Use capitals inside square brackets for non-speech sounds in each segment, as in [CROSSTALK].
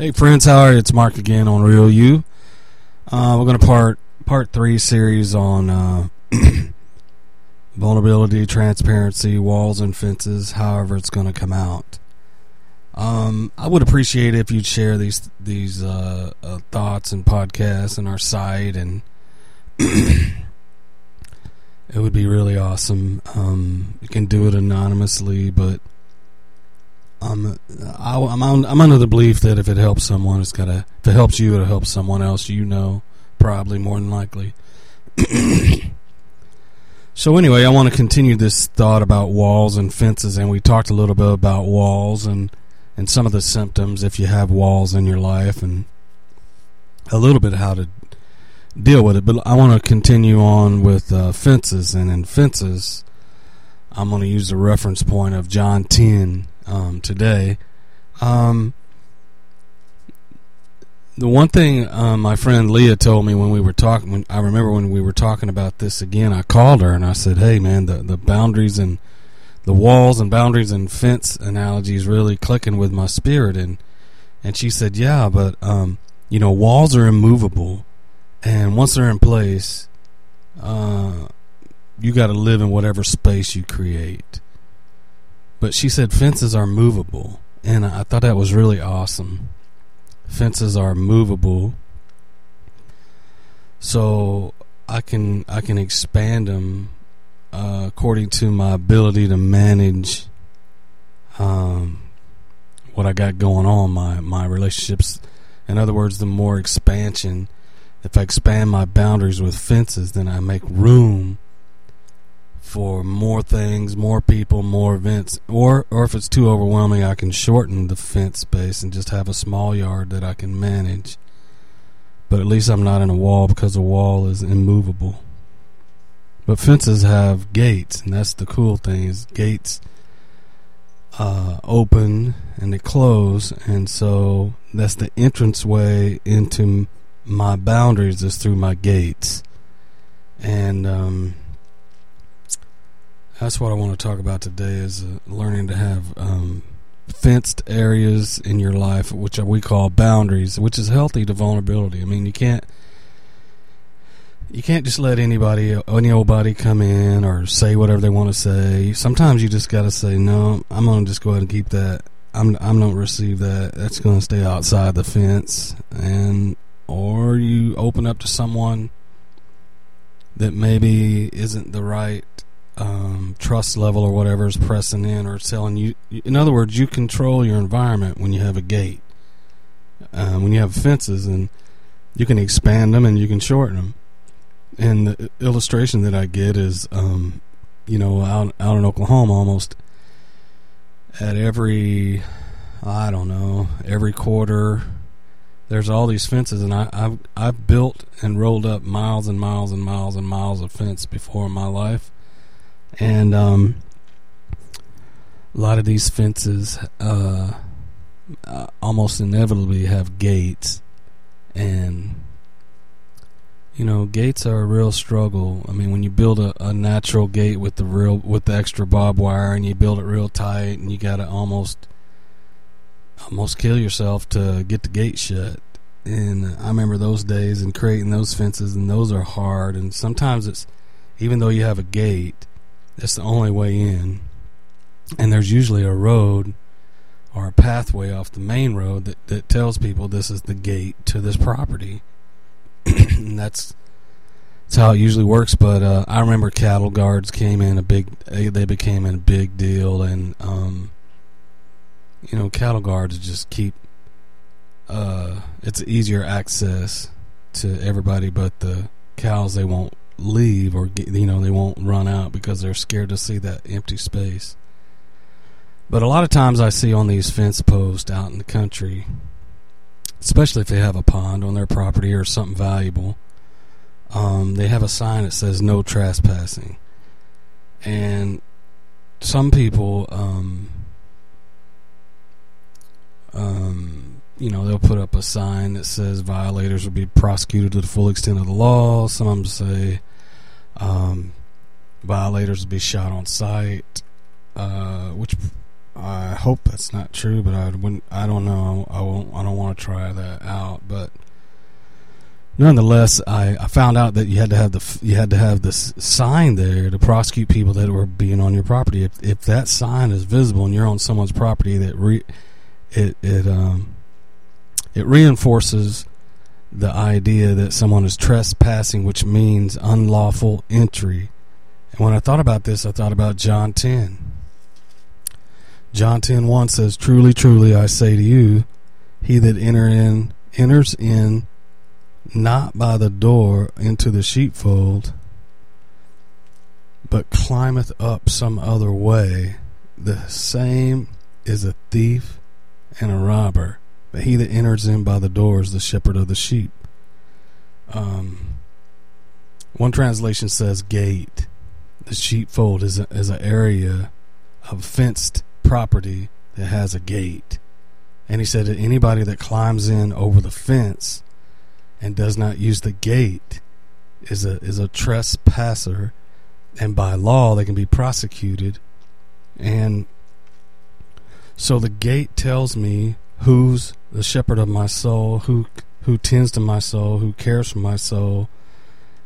Hey friends, how are you? It's Mark again on Real You. Uh, we're going to part part three series on uh, [CLEARS THROAT] vulnerability, transparency, walls and fences. However, it's going to come out. Um, I would appreciate if you'd share these these uh, uh thoughts and podcasts on our site, and [CLEARS THROAT] it would be really awesome. Um, you can do it anonymously, but I'm I, am i I'm under the belief that if it helps someone, it's gotta. If it helps you, it'll help someone else. You know, probably more than likely. [COUGHS] so anyway, I want to continue this thought about walls and fences, and we talked a little bit about walls and and some of the symptoms if you have walls in your life, and a little bit how to deal with it. But I want to continue on with uh, fences, and in fences, I'm going to use the reference point of John 10 um, today. Um, the one thing uh, my friend Leah told me when we were talking, when I remember when we were talking about this again, I called her and I said, "Hey, man, the the boundaries and the walls and boundaries and fence analogies really clicking with my spirit." And and she said, "Yeah, but um, you know, walls are immovable, and once they're in place, uh, you got to live in whatever space you create." But she said fences are movable, and I thought that was really awesome. Fences are movable, so I can I can expand them uh, according to my ability to manage um, what I got going on my my relationships. In other words, the more expansion, if I expand my boundaries with fences, then I make room for more things, more people, more events, or or if it's too overwhelming, I can shorten the fence space and just have a small yard that I can manage. But at least I'm not in a wall because a wall is immovable. But fences have gates, and that's the cool thing is gates uh, open and they close, and so that's the entrance way into my boundaries is through my gates, and um, that's what I want to talk about today is uh, learning to have um, fenced areas in your life, which we call boundaries, which is healthy to vulnerability. I mean, you can't you can't just let anybody, any old body, come in or say whatever they want to say. Sometimes you just got to say, no, I'm to just go ahead and keep that. I'm I'm not receive that. That's to stay outside the fence, and or you open up to someone that maybe isn't the right um, trust level or whatever is pressing in or telling you. In other words, you control your environment when you have a gate. Uh, when you have fences, and you can expand them and you can shorten them. And the illustration that I get is, um, you know, out out in Oklahoma, almost at every, I don't know, every quarter, there's all these fences, and I, I've I've built and rolled up miles and miles and miles and miles of fence before in my life and um, a lot of these fences uh, uh, almost inevitably have gates, and you know gates are a real struggle. I mean, when you build a, a natural gate with the real with the extra barbed wire, and you build it real tight, and you got to almost almost kill yourself to get the gate shut. And I remember those days and creating those fences, and those are hard. And sometimes it's even though you have a gate, that's the only way in. And there's usually a road or a pathway off the main road that, that tells people this is the gate to this property. [CLEARS THROAT] and that's that's how it usually works. But uh, I remember cattle guards came in a big. They became a big deal, and um, you know, cattle guards just keep. Uh, it's easier access to everybody, but the cows they won't leave or get, you know they won't run out because they're scared to see that empty space. But a lot of times I see on these fence posts out in the country, especially if they have a pond on their property or something valuable, um, they have a sign that says "No trespassing," and some people, um, um, you know, they'll put up a sign that says violators will be prosecuted to the full extent of the law. Some of them say um, violators will be shot on sight, uh, which I hope that's not true, but I wouldn't. I don't know. I won't. I don't want to try that out. But nonetheless, I, I found out that you had to have the you had to have this sign there to prosecute people that were being on your property. If if that sign is visible and you're on someone's property, that re, it it um it reinforces the idea that someone is trespassing, which means unlawful entry. And when I thought about this, I thought about John 10. John 10 1 says, Truly, truly, I say to you, he that enter in, enters in not by the door into the sheepfold, but climbeth up some other way, the same is a thief and a robber. But he that enters in by the door is the shepherd of the sheep. Um, one translation says gate. The sheepfold is a, is an area of fenced property that has a gate. And he said that anybody that climbs in over the fence and does not use the gate is a is a trespasser and by law they can be prosecuted and so the gate tells me who's the shepherd of my soul, who who tends to my soul, who cares for my soul,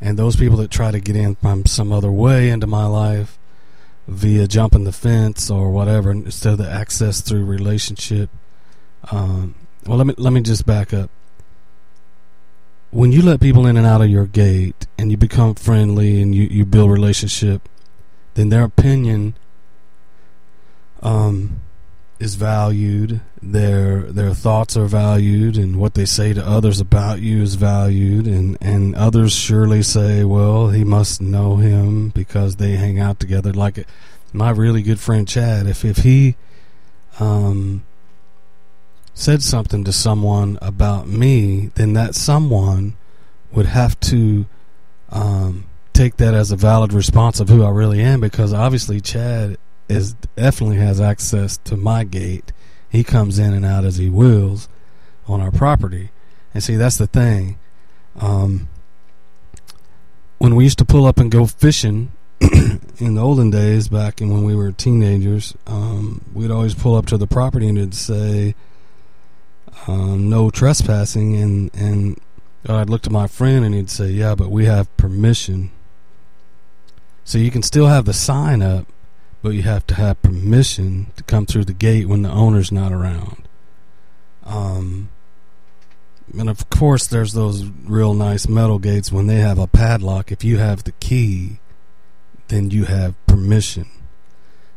and those people that try to get in from some other way into my life via jumping the fence or whatever instead of the access through relationship. Um, well, let me let me just back up. When you let people in and out of your gate and you become friendly and you, you build relationship, then their opinion um, is valued, their their thoughts are valued, and what they say to others about you is valued, and and others surely say, well, he must know him because they hang out together. Like my really good friend Chad, if if he um, said something to someone about me, then that someone would have to um, take that as a valid response of who I really am because obviously Chad is definitely has access to my gate. He comes in and out as he wills on our property. And see, that's the thing. Um, when we used to pull up and go fishing [CLEARS THROAT] in the olden days, back when we were teenagers, um, we'd always pull up to the property and it'd say um, no trespassing, and and I'd look to my friend and he'd say, yeah, but we have permission. So you can still have the sign up, but you have to have permission to come through the gate when the owner's not around. Um, and of course, there's those real nice metal gates when they have a padlock. If you have the key, then you have permission.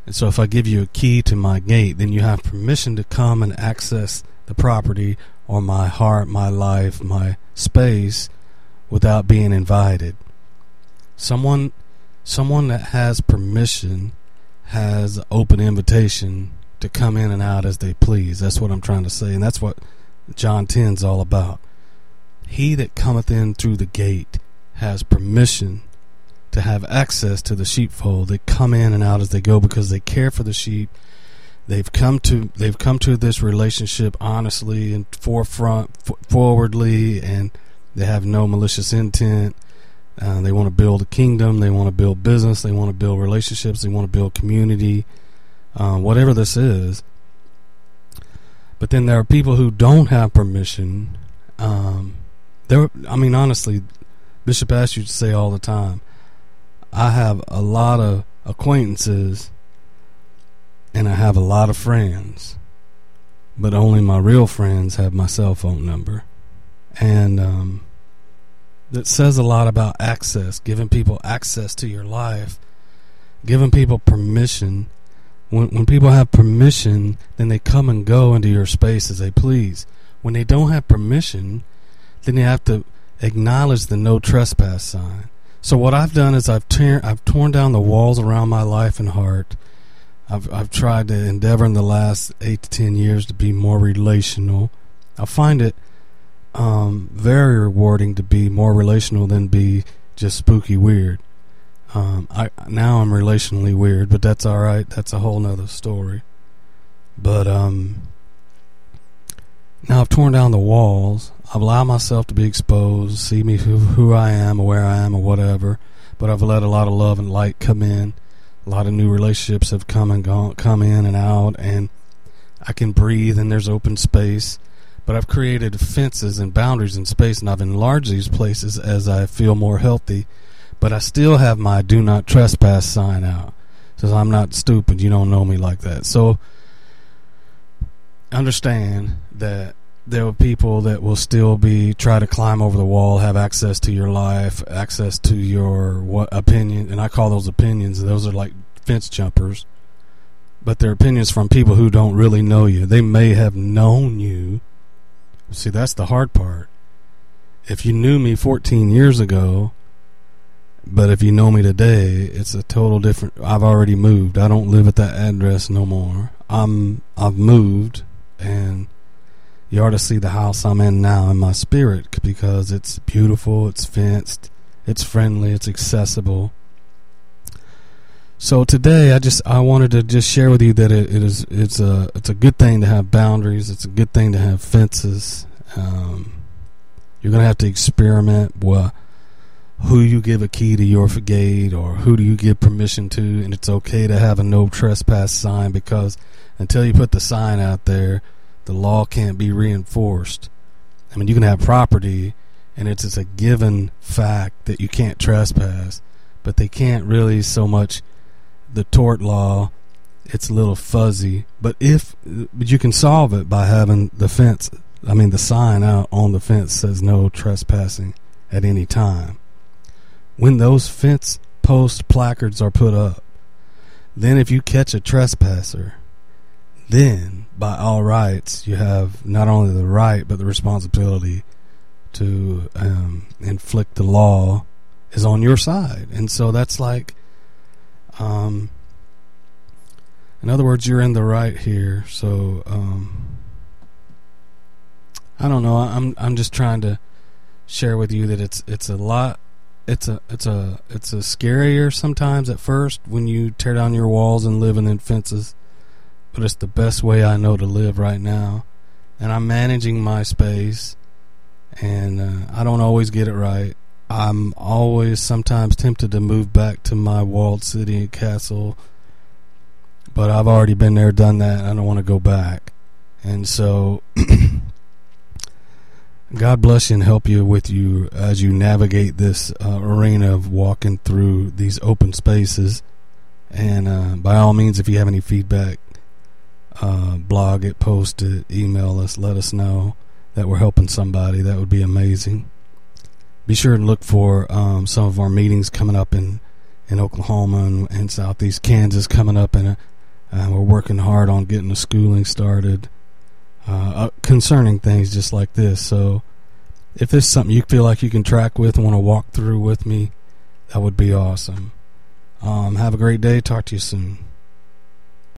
And so, if I give you a key to my gate, then you have permission to come and access the property or my heart, my life, my space without being invited. Someone, someone that has permission has open invitation to come in and out as they please. That's what I'm trying to say, and that's what John 10 is all about. He that cometh in through the gate has permission to have access to the sheepfold. They come in and out as they go because they care for the sheep. They've come to they've come to this relationship honestly and forefront forwardly, and they have no malicious intent. Uh, they want to build a kingdom. They want to build business. They want to build relationships. They want to build community. Uh, whatever this is. But then there are people who don't have permission. Um, there, I mean, honestly, Bishop Ash used to say all the time. I have a lot of acquaintances, and I have a lot of friends, but only my real friends have my cell phone number, and um, that says a lot about access, giving people access to your life, giving people permission. When when people have permission, then they come and go into your space as they please. When they don't have permission, then you have to acknowledge the no trespass sign. So what I've done is I've tear, I've torn down the walls around my life and heart. I've I've tried to endeavor in the last eight to ten years to be more relational. I find it um, very rewarding to be more relational than be just spooky weird. Um, I now I'm relationally weird, but that's all right. That's a whole nother story. But um, now I've torn down the walls. I've allowed myself to be exposed, see me who, who I am or where I am or whatever. But I've let a lot of love and light come in A lot of new relationships have come and gone, come in and out, and I can breathe and there's open space. But I've created fences and boundaries in space, and I've enlarged these places as I feel more healthy. But I still have my "Do Not Trespass" sign out, says I'm not stupid. You don't know me like that. So understand that there are people that will still be try to climb over the wall, have access to your life, access to your what opinion, and I call those opinions. Those are like fence jumpers, but they're opinions from people who don't really know you. They may have known you. See, that's the hard part. If you knew me 14 years ago, but if you know me today, it's a total different. I've already moved. I don't live at that address no more. I'm I've moved and you ought to see the house I'm in now in my spirit because it's beautiful, it's fenced, it's friendly, it's accessible. So today, I just I wanted to just share with you that it, it is it's a it's a good thing to have boundaries. It's a good thing to have fences. Um, you're gonna have to experiment with who you give a key to your gate or who do you give permission to, and it's okay to have a no trespass sign because until you put the sign out there, the law can't be reinforced. I mean, you can have property, and it's just a given fact that you can't trespass, but they can't really so much. The tort law, it's a little fuzzy, but if but you can solve it by having the fence. I mean, the sign out on the fence says no trespassing at any time. When those fence post placards are put up, then if you catch a trespasser, then by all rights you have not only the right but the responsibility to um, inflict the law is on your side and so that's like um, in other words you're in the right here so um, I don't know I'm I'm just trying to share with you that it's it's a lot it's a it's a it's a scarier sometimes at first when you tear down your walls and live in fences but it's the best way I know to live right now. And I'm managing my space, and uh, I don't always get it right. I'm always sometimes tempted to move back to my walled city and castle, but I've already been there, done that. I don't want to go back. And so, [CLEARS THROAT] God bless you and help you with you as you navigate this uh, arena of walking through these open spaces. And uh, by all means, if you have any feedback, uh, blog it, post it, email us, let us know that we're helping somebody. That would be amazing. Be sure and look for um, some of our meetings coming up in, in Oklahoma and, and Southeast Kansas coming up, and uh, we're working hard on getting the schooling started uh, uh, concerning things just like this. So, if this is something you feel like you can track with and want to walk through with me, that would be awesome. Um, have a great day. Talk to you soon.